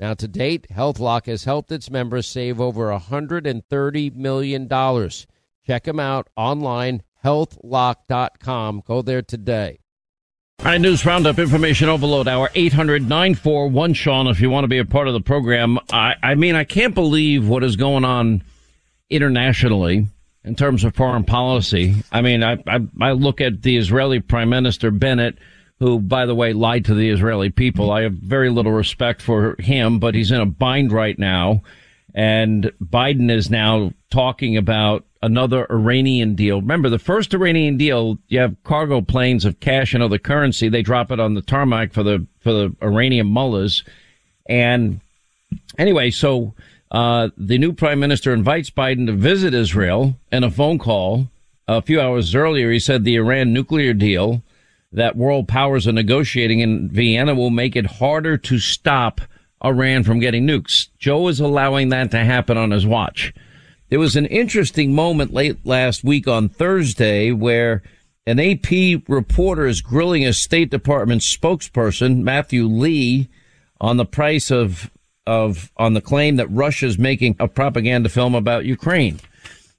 Now, to date, HealthLock has helped its members save over $130 million. Check them out online, healthlock.com. Go there today. All right, News Roundup Information Overload Hour 800 941 Sean. If you want to be a part of the program, I, I mean, I can't believe what is going on internationally in terms of foreign policy. I mean, I, I, I look at the Israeli Prime Minister Bennett, who, by the way, lied to the Israeli people. I have very little respect for him, but he's in a bind right now. And Biden is now talking about another Iranian deal. Remember, the first Iranian deal, you have cargo planes of cash and other currency. They drop it on the tarmac for the for the Iranian mullahs. And anyway, so uh, the new prime minister invites Biden to visit Israel. In a phone call a few hours earlier, he said the Iran nuclear deal that world powers are negotiating in Vienna will make it harder to stop Iran from getting nukes. Joe is allowing that to happen on his watch. There was an interesting moment late last week on Thursday where an AP reporter is grilling a State Department spokesperson, Matthew Lee, on the price of, of, on the claim that Russia is making a propaganda film about Ukraine.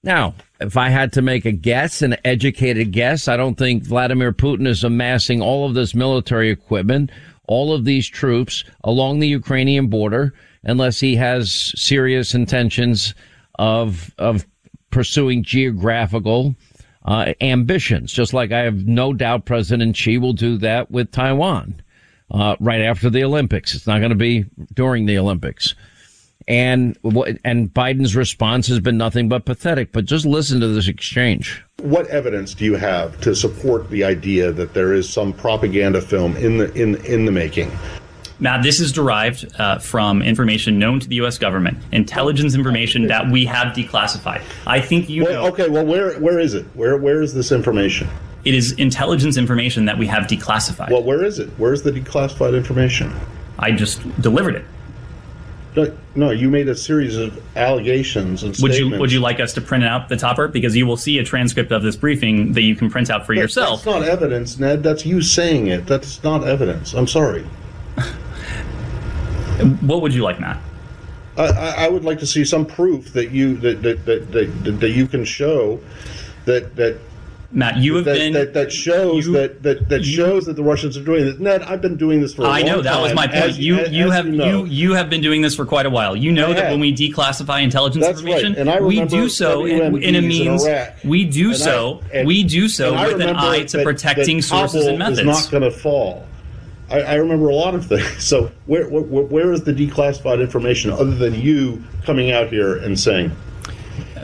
Now, if I had to make a guess, an educated guess, I don't think Vladimir Putin is amassing all of this military equipment, all of these troops along the Ukrainian border, unless he has serious intentions of of pursuing geographical uh, ambitions. Just like I have no doubt President Xi will do that with Taiwan uh, right after the Olympics. It's not going to be during the Olympics. And and Biden's response has been nothing but pathetic. But just listen to this exchange. What evidence do you have to support the idea that there is some propaganda film in the in in the making? Now, this is derived uh, from information known to the U.S. government, intelligence information that we have declassified. I think you well, know. Okay, well, where where is it? Where where is this information? It is intelligence information that we have declassified. Well, where is it? Where's the declassified information? I just delivered it. No, no, you made a series of allegations and would statements. you would you like us to print out the topper because you will see a transcript of this briefing that you can print out for That- yourself. That's not evidence, Ned. That's you saying it. That's not evidence. I'm sorry. What would you like, Matt? I, I would like to see some proof that you that that, that, that, that you can show that that Matt, you have that, been that, that shows you- that that, that you- shows that the Russians are doing this. Ned, I've been doing this for a I know that was my point. as- you as- you as have you, know. you you have been doing this for quite a while. You know I that have. when we declassify intelligence That's right. information, I we do so in, in a in means Iraq. we do And I- so and- we do so with an eye to that- protecting sources and methods. Is not going to fall. I, I remember a lot of things. So where, where where is the declassified information other than you coming out here and saying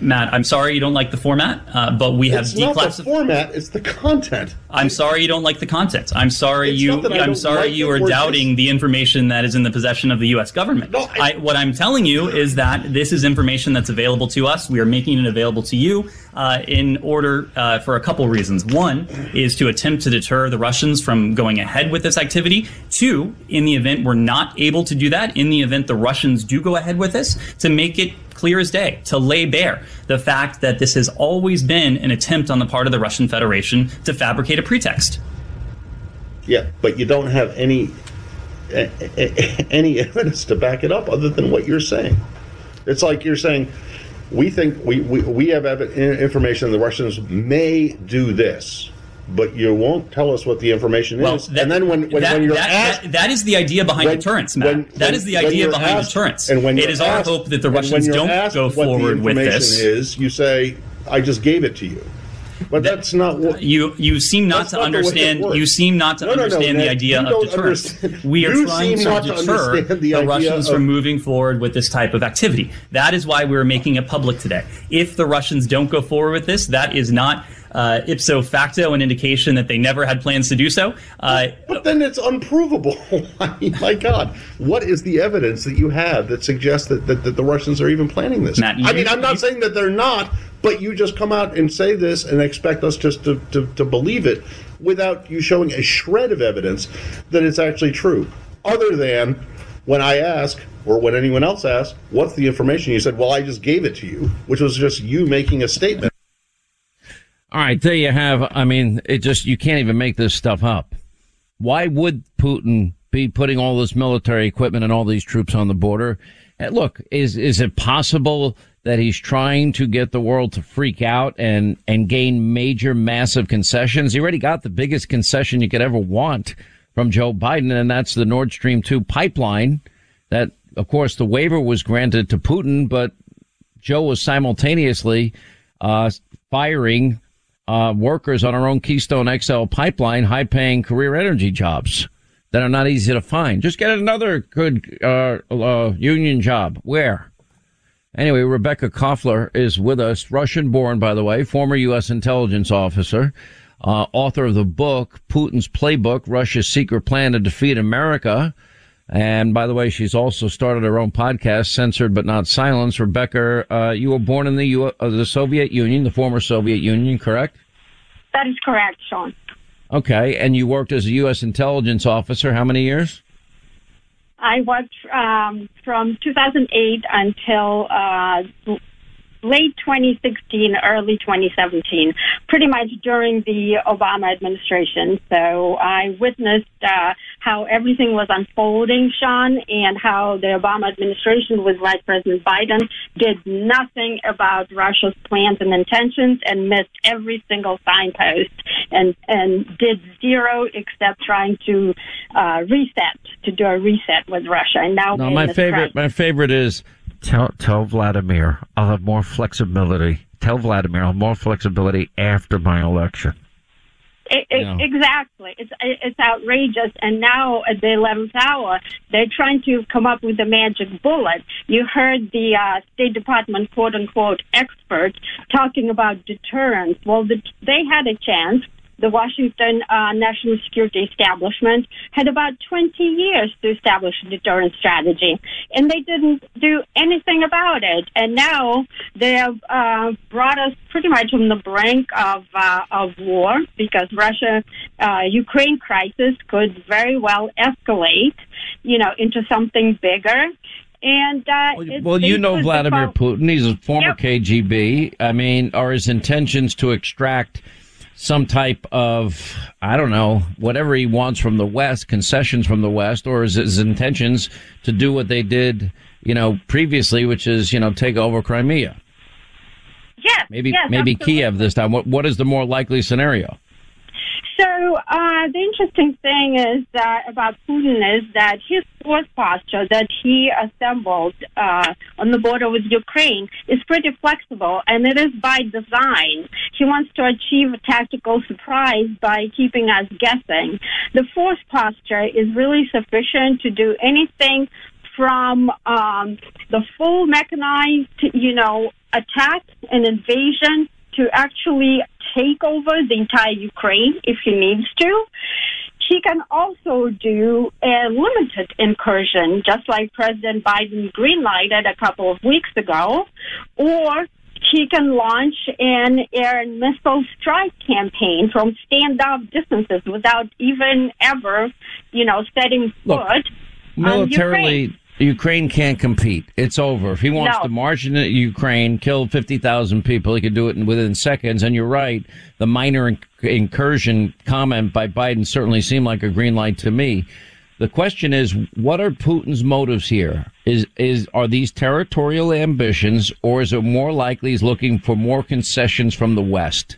Matt, I'm sorry you don't like the format, uh, but we have it's not the format; it's the content. I'm sorry you don't like the content. I'm sorry It's you. I'm sorry like you are doubting the information that is in the possession of the U.S. government. No, I- I, what I'm telling you is that this is information that's available to us. We are making it available to you uh, in order uh, for a couple reasons. One is to attempt to deter the Russians from going ahead with this activity. Two, in the event we're not able to do that, in the event the Russians do go ahead with this, to make it clear as day, to lay bare the fact that this has always been an attempt on the part of the Russian Federation to fabricate a pretext. Yeah, but you don't have any any evidence to back it up other than what you're saying. It's like you're saying we think we we, we have information the Russians may do this, but you won't tell us what the information Well, is. that- and then when when, that, when you're that- asked. that- that is the idea behind when- deterrence, Matt. when- that is the idea behind asked- deterrence. And when it you're our hope that the Russians don't asked go forward with this. Is you say I just gave it to you, but that's not what You you seem not to not the way it understand. You seem not to No, no, no, understand the idea of deterrence. understand- We are you trying to not to deter the the, Russians of- from moving forward with this type of activity. That is why we're making it public today. If the Russians don't go forward with this, that is not uh, ipso facto an indication that they never had plans to do so. Uh, but then it's unprovable. My God, what is the evidence that you have that suggests that, that, that the Russians are even planning this? Matt, I mean, I'm not saying that they're not, but you just come out and say this and expect us just to, to, to believe it without you showing a shred of evidence that it's actually true. Other than when I ask, or when anyone else asks, what's the information? You said, well, I just gave it to you, which was just you making a statement. All right, there you have. I mean, it just you can't even make this stuff up. Why would Putin be putting all this military equipment and all these troops on the border? And look, is is it possible that he's trying to get the world to freak out and and gain major, massive concessions? He already got the biggest concession you could ever want from Joe Biden, and that's the Nord Stream two pipeline. That, of course, the waiver was granted to Putin, but Joe was simultaneously uh, firing uh, workers on our own Keystone XL pipeline, high paying career energy jobs that are not easy to find. Just get another good uh, uh, union job. Where? Anyway, Rebekah Koffler is with us, Russian born, by the way, former U.S. intelligence officer, uh, author of the book, Putin's Playbook, Russia's Secret Plan to Defeat America. And by the way, she's also started her own podcast, Censored But Not Silenced. Rebekah, uh, you were born in the, U- uh, the Soviet Union, the former Soviet Union, correct? That is correct, Sean. Okay. And you worked as a U.S. intelligence officer how many years? I worked um, from 2008 until uh, late 2016, early 2017, pretty much during the Obama administration. So I witnessed uh, how everything was unfolding, Sean, and how the Obama administration with Vice President Biden did nothing about Russia's plans and intentions and missed every single signpost and, and did zero except trying to uh, reset, to do a reset with Russia. And now No, my favorite, my favorite is tell tell Vladimir I'll have more flexibility. Tell Vladimir I'll have more flexibility after my election. It, it, Yeah. Exactly. It's it's outrageous. And now at the eleventh hour, they're trying to come up with a magic bullet. You heard the uh, State Department quote unquote expert talking about deterrence. Well, the, they had a chance. The Washington uh, National Security Establishment had about 20 years to establish a deterrence strategy, and they didn't do anything about it. And now they have uh, brought us pretty much on the brink of uh, of war because Russia uh, Ukraine crisis could very well escalate, you know, into something bigger. And uh, Well, well, you know Vladimir Putin. He's a former Yep. KGB. I mean, are his intentions to extract some type of, I don't know, whatever he wants from the West, concessions from the West, or is his intentions to do what they did, you know, previously, which is, you know, take over Crimea? Yes, Maybe, yes, maybe absolutely. Kiev this time. What, what is the more likely scenario? So uh, the interesting thing is that about Putin is that his force posture that he assembled uh, on the border with Ukraine is pretty flexible, and it is by design. He wants to achieve a tactical surprise by keeping us guessing. The force posture is really sufficient to do anything from um, the full mechanized, you know, attack and invasion to actually take over the entire Ukraine if he needs to. He can also do a limited incursion, just like President Biden greenlighted a couple of weeks ago, or he can launch an air and missile strike campaign from standoff distances without even ever, you know, setting Look, foot on Militarily, Ukraine. Can't compete. It's over. If he wants No. to march into Ukraine, kill 50,000 people, he could do it within seconds. And you're right. The minor incursion comment by Biden certainly seemed like a green light to me. The question is, what are Putin's motives here? Is, is, are these territorial ambitions or is it more likely he's looking for more concessions from the West?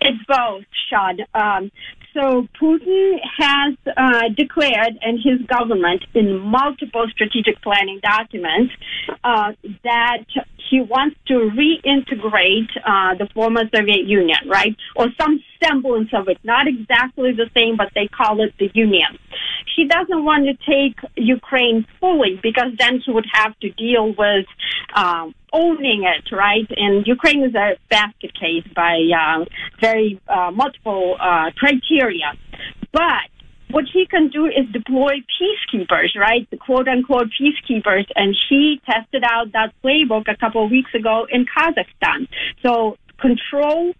It's both, Sean. Um, so Putin has uh, declared, and his government, in multiple strategic planning documents, uh, that he wants to reintegrate uh, the former Soviet Union, right, or some semblance of it. Not exactly the same, but they call it the Union. He doesn't want to take Ukraine fully because then he would have to deal with um, owning it, right? And Ukraine is a basket case by uh, very uh, multiple uh, criteria. But what he can do is deploy peacekeepers, right? The quote unquote peacekeepers. And he tested out that playbook a couple of weeks ago in Kazakhstan. So control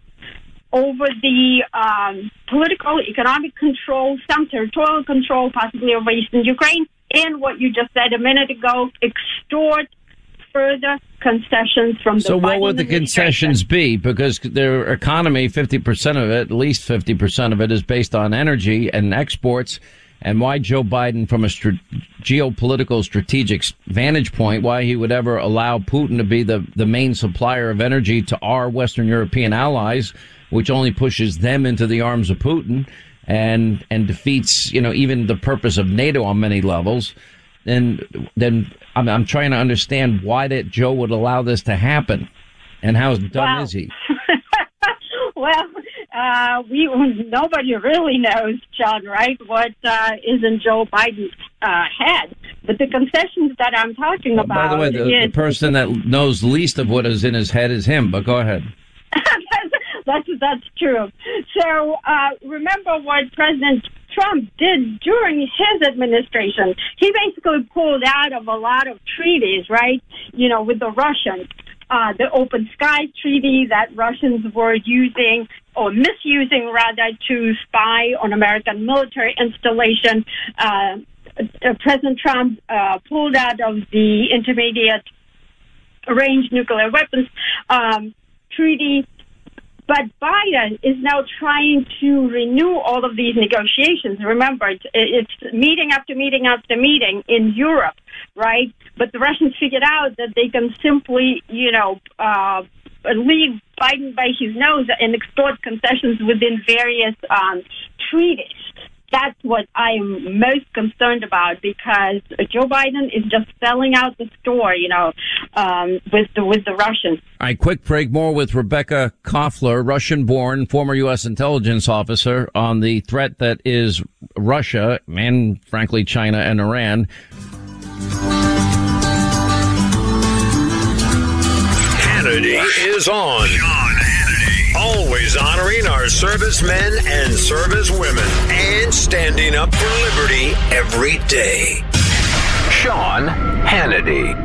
over the um, political, economic control, some territorial control, possibly over eastern Ukraine, and what you just said a minute ago, extort further concessions from the So what Biden would the concessions be? Because their economy, 50% of it, at least 50% of it is based on energy and exports. And why Joe Biden, from a str- geopolitical strategic vantage point, why he would ever allow Putin to be the, the main supplier of energy to our Western European allies, which only pushes them into the arms of Putin and, and defeats, you know, even the purpose of NATO on many levels. Then, then I'm, I'm trying to understand why that Joe would allow this to happen, and how dumb Wow. is he? well, uh, we nobody really knows, John, right? What uh, is in Joe Biden's uh, head? But the concessions that I'm talking about By the way, the, the person that knows least of what is in his head is him. But go ahead. that's that's true. So uh, remember what President Trump did during his administration. He basically pulled out of a lot of treaties, right? You know, with the Russians. Uh, the Open Skies Treaty that Russians were using or misusing rather to spy on American military installation. Uh, President Trump uh, pulled out of the Intermediate Range Nuclear Weapons um, Treaty but Biden is now trying to renew all of these negotiations. Remember, it's, meeting after meeting after meeting in Europe, right? But the Russians figured out that they can simply, you know, uh, leave Biden by his nose and extort concessions within various um, treaties. That's what I am most concerned about because Joe Biden is just selling out the store, you know, um, with the with the Russians. All right, quick break. More with Rebekah Koffler, Russian-born, former U.S. intelligence officer, on the threat that is Russia and, frankly, China and Iran. Hannity is on. Always honoring our servicemen and servicewomen and standing up for liberty every day. Sean Hannity.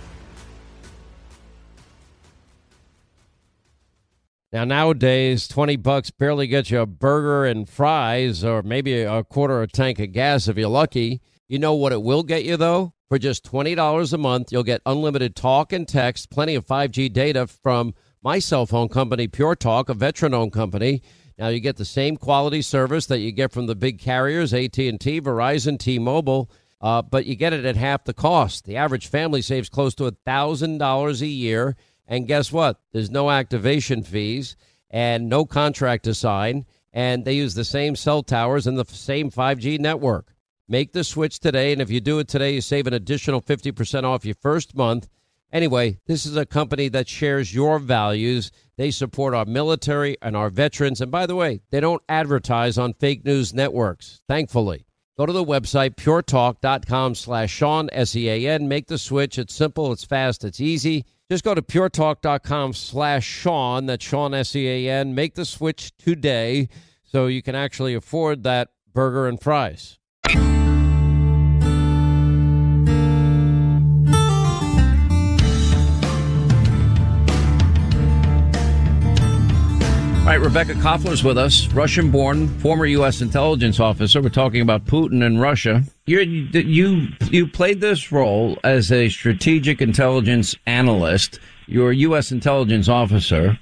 Now nowadays, twenty bucks barely gets you a burger and fries, or maybe a quarter of a tank of gas if you're lucky. You know what it will get you though? For just twenty dollars a month, you'll get unlimited talk and text, plenty of five G data from my cell phone company, Pure Talk, a veteran-owned company. Now you get the same quality service that you get from the big carriers, AT and T, Verizon, T-Mobile. Uh, but you get it at half the cost. The average family saves close to a thousand dollars a year. And guess what? There's no activation fees and no contract to sign. And they use the same cell towers and the same 5G network. Make the switch today. And if you do it today, you save an additional 50% off your first month. Anyway, this is a company that shares your values. They support our military and our veterans. And by the way, they don't advertise on fake news networks, thankfully. Go to the website, puretalk.com slash Sean, S-E-A-N. Make the switch. It's simple, it's fast, it's easy. Just go to puretalk.com slash Sean, that's Sean, S-E-A-N. Make the switch today so you can actually afford that burger and fries. All right, Rebekah Koffler's with us, Russian born, former U.S. intelligence officer. We're talking about Putin and Russia. You're, you you played this role as a strategic intelligence analyst. You're a U.S. intelligence officer.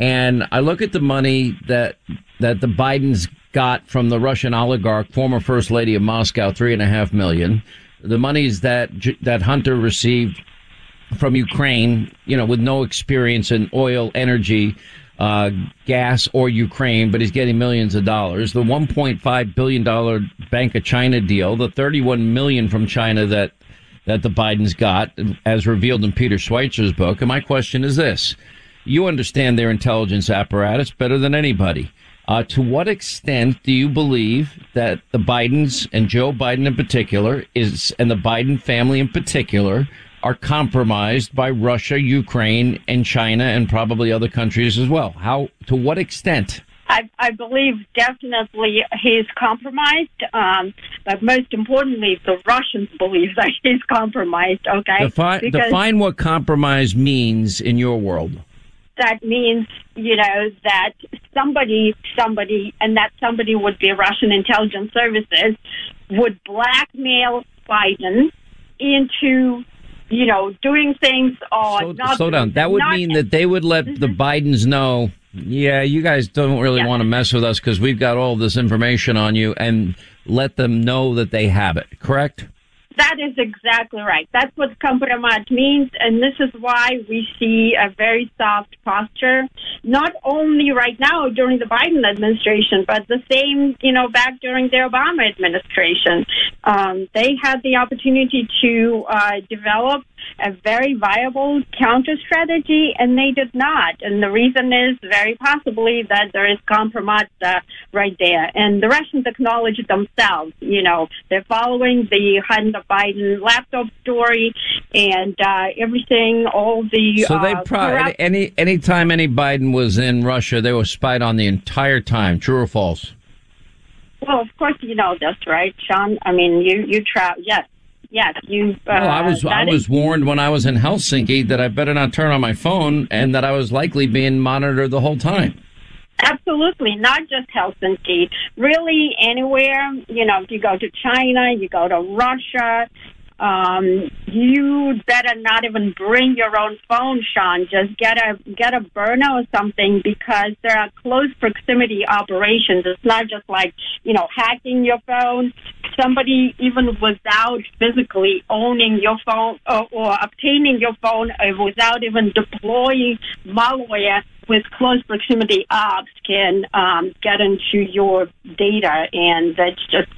And I look at the money that that the Bidens got from the Russian oligarch, former First Lady of Moscow, three and a half million. The monies that that Hunter received from Ukraine, you know, with no experience in oil, energy, uh, gas or Ukraine, but he's getting millions of dollars. The 1.5 billion dollar Bank of China deal, the 31 million from China that that the Bidens got, as revealed in Peter Schweizer's book. And my question is this: You understand their intelligence apparatus better than anybody. Uh, to what extent do you believe that the Bidens and Joe Biden in particular is, and the Biden family in particular, are compromised by Russia, Ukraine, and China, and probably other countries as well. How, to what extent? I, I believe definitely he's compromised, um, but most importantly, the Russians believe that he's compromised. Okay, because define what compromise means in your world. That means you know that somebody, somebody, and that somebody would be Russian intelligence services would blackmail Biden into you know, doing things or slow, not. Slow down. That would not, mean that they would let mm-hmm. the Bidens know, yeah, you guys don't really yeah. want to mess with us because we've got all this information on you and let them know that they have it, correct? That is exactly right. That's what compromise means, and this is why we see a very soft posture, not only right now during the Biden administration, but the same, you know, back during the Obama administration. Um, they had the opportunity to uh, develop a very viable counter strategy, and they did not. And the reason is very possibly that there is compromise uh, right there. And the Russians acknowledge it themselves. You know, they're following the Hunter Biden laptop story and uh, everything. All the so they uh, probably any any time any Biden was in Russia, they were spied on the entire time. True or false? Well, of course you know this, right, Sean? I mean, you you travel. Yes, yes, you. Uh, well, I was I was warned when I was in Helsinki that I better not turn on my phone and that I was likely being monitored the whole time. Absolutely, not just Helsinki. Really, anywhere. You know, if you go to China, you go to Russia, um, you better not even bring your own phone, Sean. Just get a get a burner or something because there are close proximity operations. It's not just like you know hacking your phone. Somebody even without physically owning your phone or, or obtaining your phone uh, without even deploying malware with close proximity ops can um, get into your data, and that's just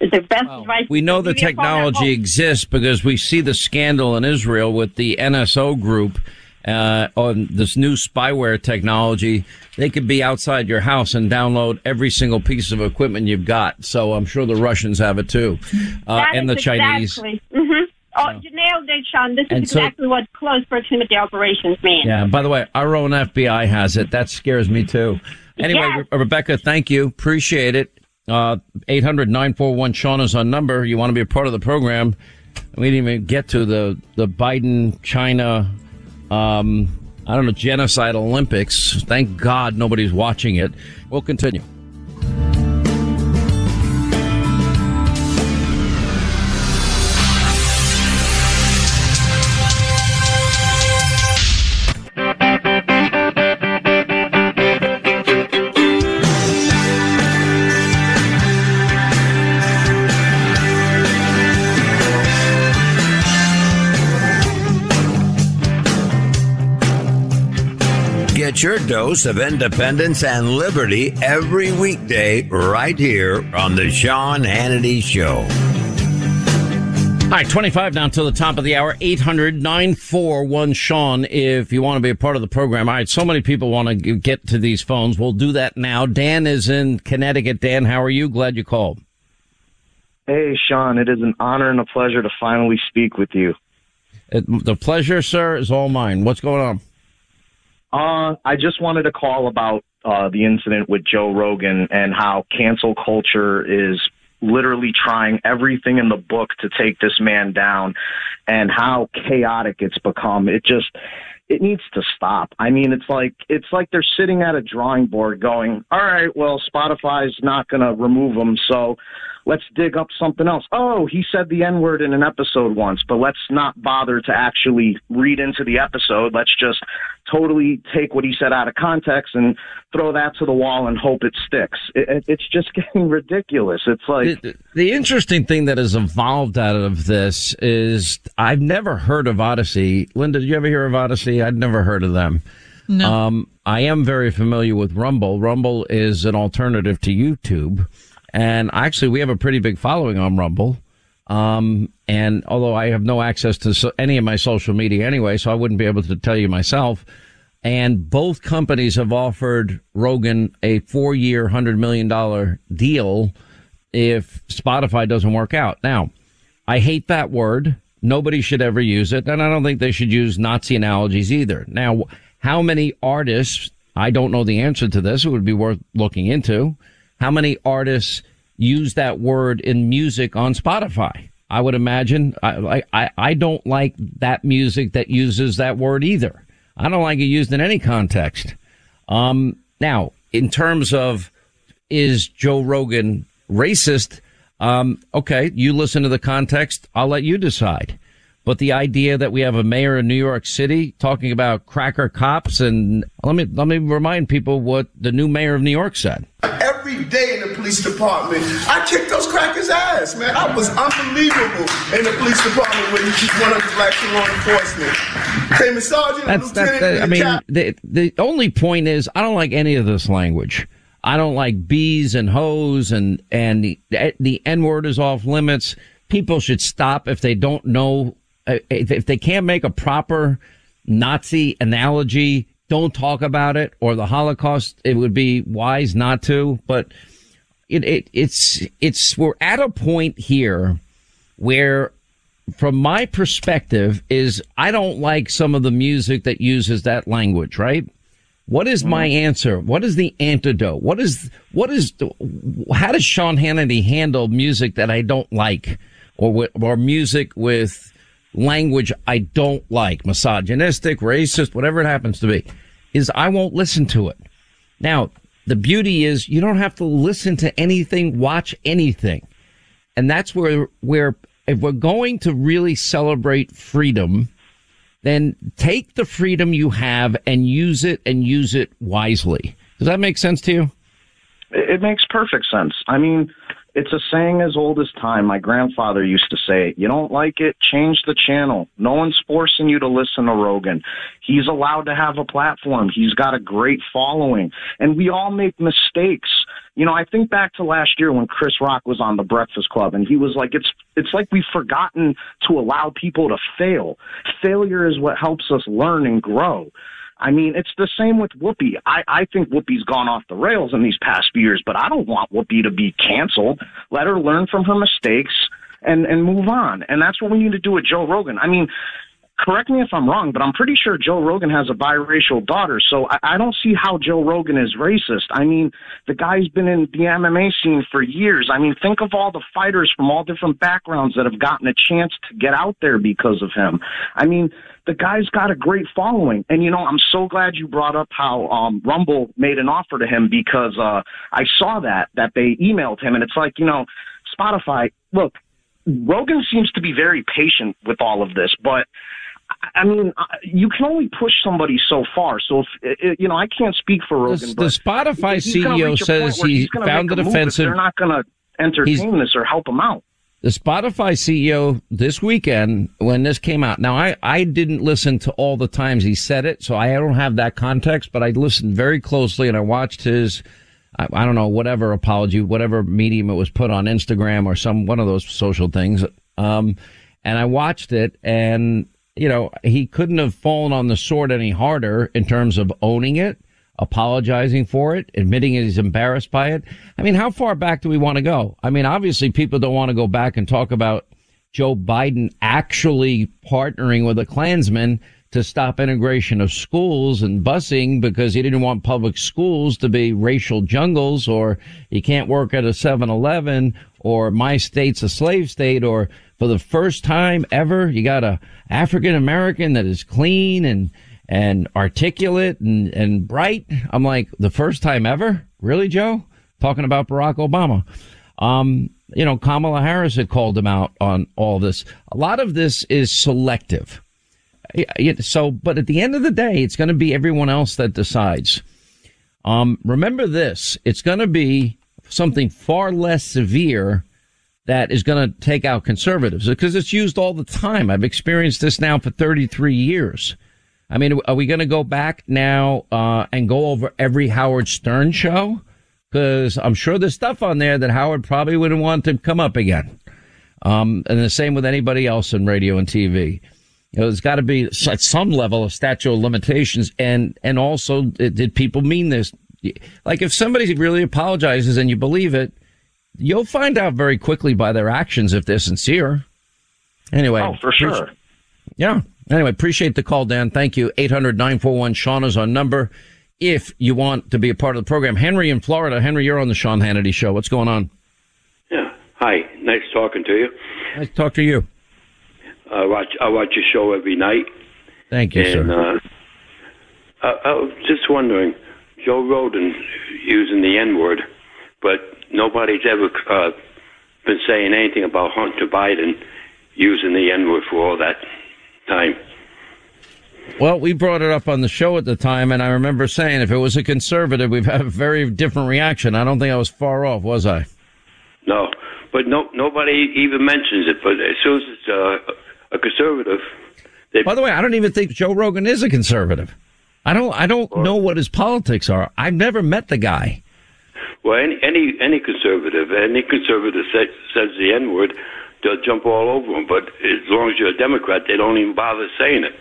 the best advice. We know the technology exists because we see the scandal in Israel with the NSO group. Uh, on this new spyware technology, they could be outside your house and download every single piece of equipment you've got. So I'm sure the Russians have it too, uh, and the exactly. Chinese. Mm-hmm. Oh, you nailed it, Sean. This is exactly so, what close proximity operations mean. Yeah. By the way, our own FBI has it. That scares me too. Anyway, yes. Re- Rebekah, thank you. Appreciate it. Uh, 800 941 Sean is on number. You want to be a part of the program. We didn't even get to the, the Biden China, um, I don't know, genocide Olympics. Thank God nobody's watching it. We'll continue. Dose of independence and liberty every weekday right here on The Sean Hannity Show. All right, 25 now to the top of the hour, 800 941 Sean, if you want to be a part of the program. All right, so many people want to get to these phones. We'll do that now. Dan is in Connecticut. Dan, how are you? Glad you called. Hey, Sean, it is an honor and a pleasure to finally speak with you. It, the pleasure, sir, is all mine. What's going on? Uh, I just wanted to call about uh, the incident with Joe Rogan and how cancel culture is literally trying everything in the book to take this man down and how chaotic it's become. It just, it needs to stop. I mean, it's like it's like they're sitting at a drawing board going, "All right, well, Spotify's not going to remove them, so let's dig up something else. Oh, he said the N word in an episode once, but let's not bother to actually read into the episode. Let's just totally take what he said out of context and throw that to the wall and hope it sticks. It, it's just getting ridiculous. It's like the, the, interesting thing that has evolved out of this is I've never heard of Odysee. Linda, did you ever hear of Odysee? I'd never heard of them. No. Um, I am very familiar with Rumble. Rumble is an alternative to YouTube. And actually, we have a pretty big following on Rumble. Um, and although I have no access to so, any of my social media anyway, so I wouldn't be able to tell you myself. And both companies have offered Rogan a four year, $100 million deal if Spotify doesn't work out. Now, I hate that word. Nobody should ever use it. And I don't think they should use Nazi analogies either. Now, how many artists, I don't know the answer to this. It would be worth looking into how many artists use that word in music on Spotify? I would imagine. I, I, I don't like that music that uses that word either. I don't like it used in any context. Um, now, in terms of is Joe Rogan racist? Um, okay, you listen to the context. I'll let you decide. But the idea that we have a mayor in New York City talking about cracker cops and let me let me remind people what the new mayor of New York said. Every day in the police department, I kicked those crackers' ass, man. I was unbelievable in the police department when you just one of the black law enforcement. Came a sergeant, That's lieutenant, that. I mean, cap- the the only point is I don't like any of this language. I don't like bees and hoes and and the the N word is off limits. People should stop if they don't know if they can't make a proper Nazi analogy, don't talk about it, or the Holocaust, it would be wise not to. But it, it it's it's we're at a point here where from my perspective is I don't like some of the music that uses that language, right? What is my mm-hmm. answer? What is the antidote? What is what is how does Sean Hannity handle music that I don't like or or music with language I don't like, misogynistic, racist, whatever it happens to be, is I won't listen to it. Now, the beauty is you don't have to listen to anything, watch anything. And that's where, where if we're going to really celebrate freedom, then take the freedom you have and use it and use it wisely. Does that make sense to you? It makes perfect sense. I mean, it's a saying as old as time. My grandfather used to say, you don't like it, change the channel. No one's forcing you to listen to Rogan. He's allowed to have a platform. He's got a great following and we all make mistakes. You know, I think back to last year when Chris Rock was on the Breakfast Club and he was like, it's, it's like we've forgotten to allow people to fail. Failure is what helps us learn and grow. I mean, it's the same with Whoopi. I, I think Whoopi's gone off the rails in these past few years, but I don't want Whoopi to be canceled. Let her learn from her mistakes and, and move on. And that's what we need to do with Joe Rogan. I mean, correct me if I'm wrong, but I'm pretty sure Joe Rogan has a biracial daughter, so I, I don't see how Joe Rogan is racist. I mean, the guy's been in the MMA scene for years. I mean, think of all the fighters from all different backgrounds that have gotten a chance to get out there because of him. I mean, the guy's got a great following. And you know, I'm so glad you brought up how um Rumble made an offer to him because uh I saw that that they emailed him and it's like, you know, Spotify, look, Rogan seems to be very patient with all of this, but I mean, uh, you can only push somebody so far. So, if uh, uh, you know, I can't speak for Rogan. The, the Spotify CEO says he found it offensive. They're not going to entertain this or help him out the Spotify CEO this weekend when this came out. Now, I, I didn't listen to all the times he said it, so I don't have that context, but I listened very closely and I watched his, I, I don't know, whatever apology, whatever medium it was put on Instagram or some, one of those social things. Um, and I watched it and, you know, he couldn't have fallen on the sword any harder in terms of owning it apologizing for it, admitting he's embarrassed by it. I mean, how far back do we want to go? I mean, obviously people don't want to go back and talk about Joe Biden actually partnering with a Klansman to stop integration of schools and busing because he didn't want public schools to be racial jungles or you can't work at a 7-Eleven or my state's a slave state or for the first time ever, you got a African American that is clean and and articulate and, and bright. I'm like, the first time ever? Really, Joe? Talking about Barack Obama. Um, you know, Kamala Harris had called him out on all this. A lot of this is selective. So, but at the end of the day, it's going to be everyone else that decides. Um, remember this, it's going to be something far less severe that is going to take out conservatives because it's used all the time. I've experienced this now for 33 years. I mean, are we going to go back now uh, and go over every Howard Stern show? Because I'm sure there's stuff on there that Howard probably wouldn't want to come up again. Um, and the same with anybody else in radio and TV. You know, there's got to be at some level of statute of limitations, and and also, did people mean this? Like, if somebody really apologizes and you believe it, you'll find out very quickly by their actions if they're sincere. Anyway, oh, for sure. Yeah. Anyway, appreciate the call, Dan. Thank you. 800-941 Sean is our number. If you want to be a part of the program, Henry in Florida. Henry, you're on the Sean Hannity show. What's going on? Yeah. Hi. Nice talking to you. Nice to talk to you. I watch I watch your show every night. Thank you, and, sir. Uh, I, I was just wondering, Joe Rogan using the N word, but nobody's ever uh, been saying anything about Hunter Biden using the N word for all that time. Well, we brought it up on the show at the time, and I remember saying if it was a conservative, we'd have a very different reaction. I don't think I was far off, was I? No, but no, nobody even mentions it. But as soon as it's uh, a conservative. They, By the way, I don't even think Joe Rogan is a conservative. I don't. I don't or, know what his politics are. I've never met the guy. Well, any any any conservative, any conservative say, says the N word, they'll jump all over him. But as long as you're a Democrat, they don't even bother saying it.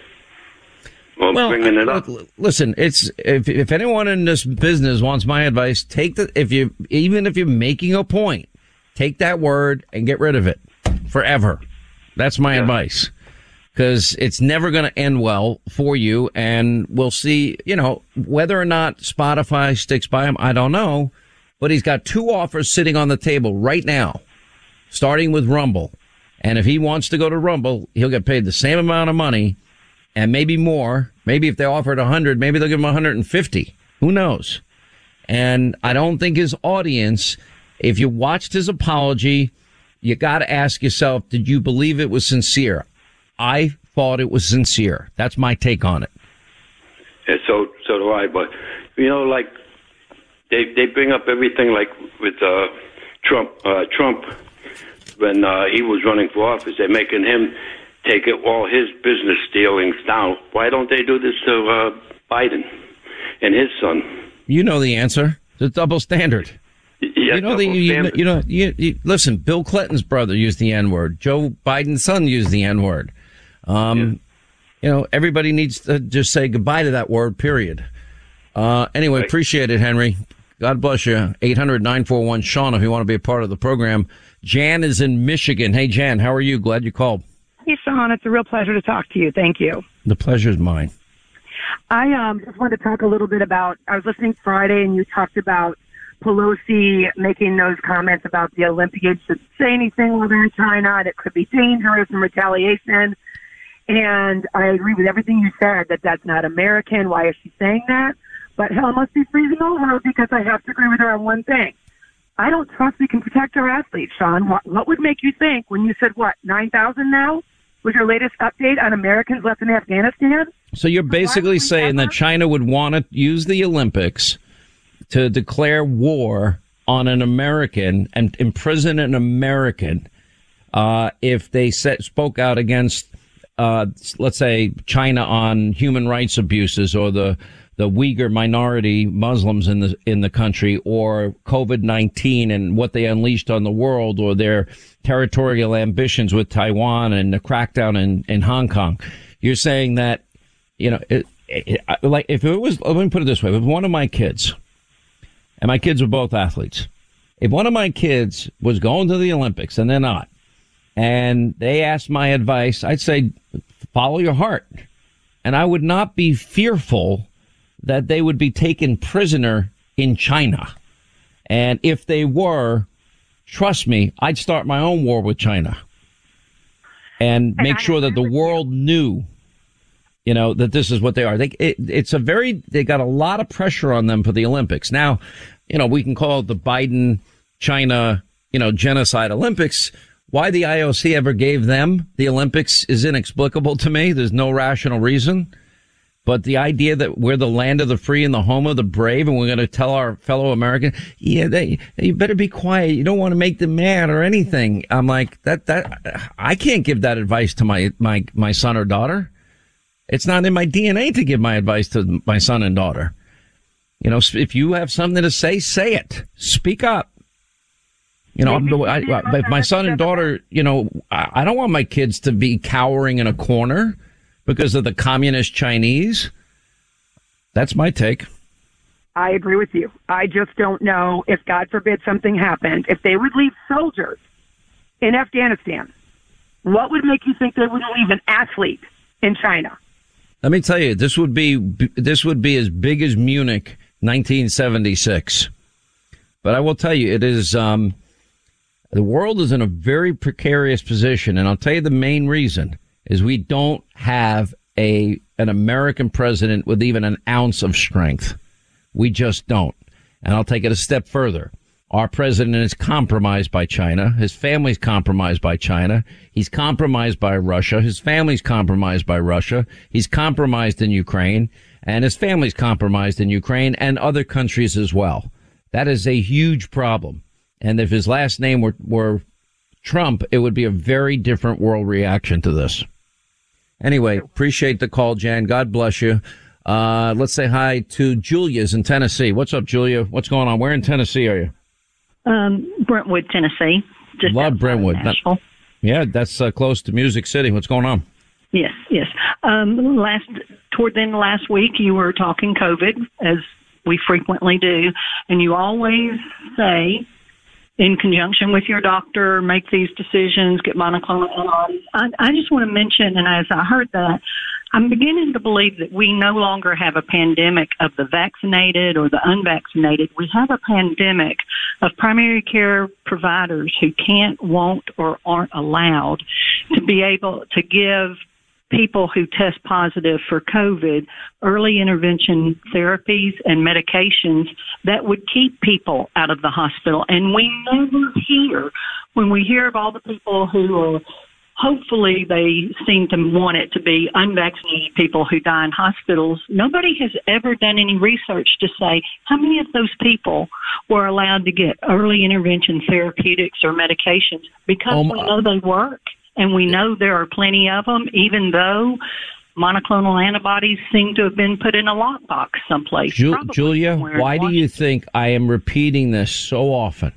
Well, bringing it up. Listen, it's if if anyone in this business wants my advice, take the if you even if you're making a point, take that word and get rid of it forever. That's my yeah. advice. Because it's never going to end well for you. And we'll see, you know, whether or not Spotify sticks by him, I don't know. But he's got two offers sitting on the table right now, starting with Rumble. And if he wants to go to Rumble, he'll get paid the same amount of money and maybe more. Maybe if they offered 100, maybe they'll give him 150. Who knows? And I don't think his audience, if you watched his apology, you got to ask yourself, did you believe it was sincere? I thought it was sincere. That's my take on it. Yeah, so so do I. But you know, like they they bring up everything like with uh, Trump. Uh, Trump when uh, he was running for office, they're making him take it, all his business dealings down. Why don't they do this to uh, Biden and his son? You know the answer. The double standard. Yeah, you know, the, you, you, know, you, you, listen, Bill Clinton's brother used the N word. Joe Biden's son used the N word. Um, yeah. you know, everybody needs to just say goodbye to that word, period. Uh, anyway, right. appreciate it, Henry. God bless you. 800-941 Sean, if you want to be a part of the program. Jan is in Michigan. Hey, Jan, how are you? Glad you called. Hey, Sean. It's a real pleasure to talk to you. Thank you. The pleasure is mine. I um, just wanted to talk a little bit about, I was listening Friday and you talked about Pelosi making those comments about the Olympians should say anything while they're in China and it could be dangerous and retaliation. And I agree with everything you said that that's not American. Why is she saying that? But hell must be freezing over because I have to agree with her on one thing. I don't trust we can protect our athletes, Sean. What, what would make you think when you said what, 9,000 now? Was your latest update on Americans left in Afghanistan? So you're basically saying that China would want to use the Olympics to declare war on an American and imprison an American uh, if they set, spoke out against, uh, let's say, China on human rights abuses or the the Uyghur minority Muslims in the in the country, or COVID nineteen and what they unleashed on the world, or their territorial ambitions with Taiwan and the crackdown in, in Hong Kong. You're saying that, you know, it, it, like if it was, let me put it this way: if one of my kids and my kids were both athletes. If one of my kids was going to the Olympics and they're not, and they asked my advice, I'd say, follow your heart. And I would not be fearful that they would be taken prisoner in China. And if they were, trust me, I'd start my own war with China and make sure that the world knew You know that this is what they are. They it, it's a very they got a lot of pressure on them for the Olympics. Now, you know we can call it the Biden China you know genocide Olympics. Why the IOC ever gave them the Olympics is inexplicable to me. There's no rational reason. But the idea that we're the land of the free and the home of the brave, and we're going to tell our fellow Americans, yeah, they, you better be quiet. You don't want to make them mad or anything. I'm like, that, that, I can't give that advice to my, my, my son or daughter. It's not in my DNA to give my advice to my son and daughter. You know, if you have something to say, say it. Speak up. You know, I, I, if my son and daughter, you know, I don't want my kids to be cowering in a corner because of the communist Chinese. That's my take. I agree with you. I just don't know if, God forbid, something happened, if they would leave soldiers in Afghanistan, what would make you think they would leave an athlete in China? Let me tell you, this would be this would be as big as Munich, 1976. But I will tell you, it is um, the world is in a very precarious position, and I'll tell you the main reason is we don't have a an American president with even an ounce of strength. We just don't. And I'll take it a step further. Our president is compromised by China. His family's compromised by China. He's compromised by Russia. His family's compromised by Russia. He's compromised in Ukraine and his family's compromised in Ukraine and other countries as well. That is a huge problem. And if his last name were, were Trump, it would be a very different world reaction to this. Anyway, appreciate the call, Jan. God bless you. Uh, let's say hi to Julia's in Tennessee. What's up, Julia? What's going on? Where in Tennessee are you? Um, Brentwood, Tennessee. Just Love Brentwood. That, yeah, that's uh, close to Music City. What's going on? Yes, yes. Um, last toward the end of last week, you were talking COVID, as we frequently do, and you always say in conjunction with your doctor, make these decisions, get monoclonal antibodies. I, I just want to mention, and as I heard that, I'm beginning to believe that we no longer have a pandemic of the vaccinated or the unvaccinated. We have a pandemic of primary care providers who can't, won't, or aren't allowed to be able to give people who test positive for COVID early intervention therapies and medications that would keep people out of the hospital. And we never hear, when we hear of all the people who are hopefully they seem to want it to be unvaccinated people who die in hospitals. Nobody has ever done any research to say how many of those people were allowed to get early intervention therapeutics or medications because um, we know they work and we know there are plenty of them, even though monoclonal antibodies seem to have been put in a lockbox someplace. Ju- Julia, why do you think I am repeating this so often?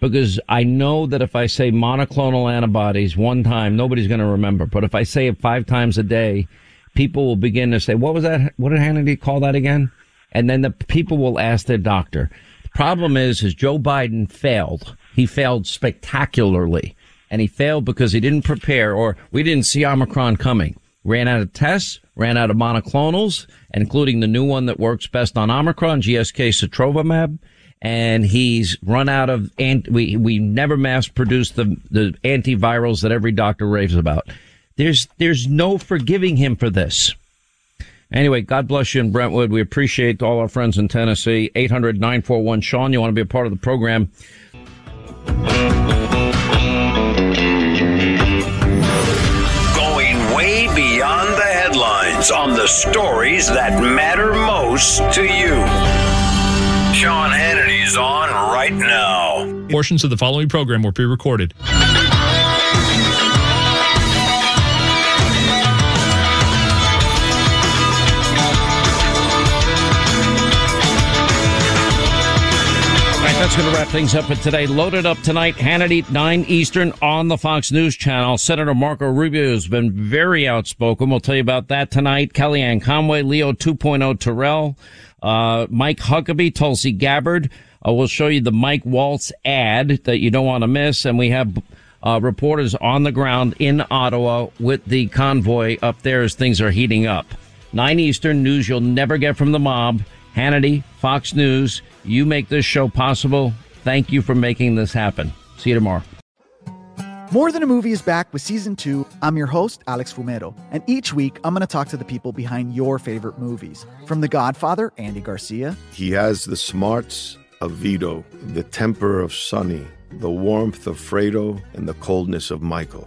Because I know that if I say monoclonal antibodies one time, nobody's going to remember. But if I say it five times a day, people will begin to say, what was that? What did Hannity call that again? And then the people will ask their doctor. The problem is, is Joe Biden failed. He failed spectacularly and he failed because he didn't prepare or we didn't see Omicron coming. Ran out of tests, ran out of monoclonals, including the new one that works best on Omicron, GSK Sotrovimab. And he's run out of, and we, we never mass produced the, the antivirals that every doctor raves about. There's, there's no forgiving him for this. Anyway, God bless you in Brentwood. We appreciate all our friends in Tennessee. 800 941 Sean. You want to be a part of the program? On the stories that matter most to you. Sean Hannity's on right now. Portions of the following program were pre recorded. That's going to wrap things up for today. Loaded up tonight, Hannity, 9 Eastern on the Fox News Channel. Senator Marco Rubio has been very outspoken. We'll tell you about that tonight. Kellyanne Conway, Leo 2.0 Terrell, uh, Mike Huckabee, Tulsi Gabbard. Uh, we'll show you the Mike Waltz ad that you don't want to miss. And we have uh, reporters on the ground in Ottawa with the convoy up there as things are heating up. 9 Eastern news you'll never get from the mob. Hannity, Fox News. You make this show possible. Thank you for making this happen. See you tomorrow. More Than a Movie is back with season two. I'm your host, Alex Fumero, and each week I'm going to talk to the people behind your favorite movies. From The Godfather, Andy Garcia, He has the smarts of Vito, the temper of Sonny, the warmth of Fredo, and the coldness of Michael.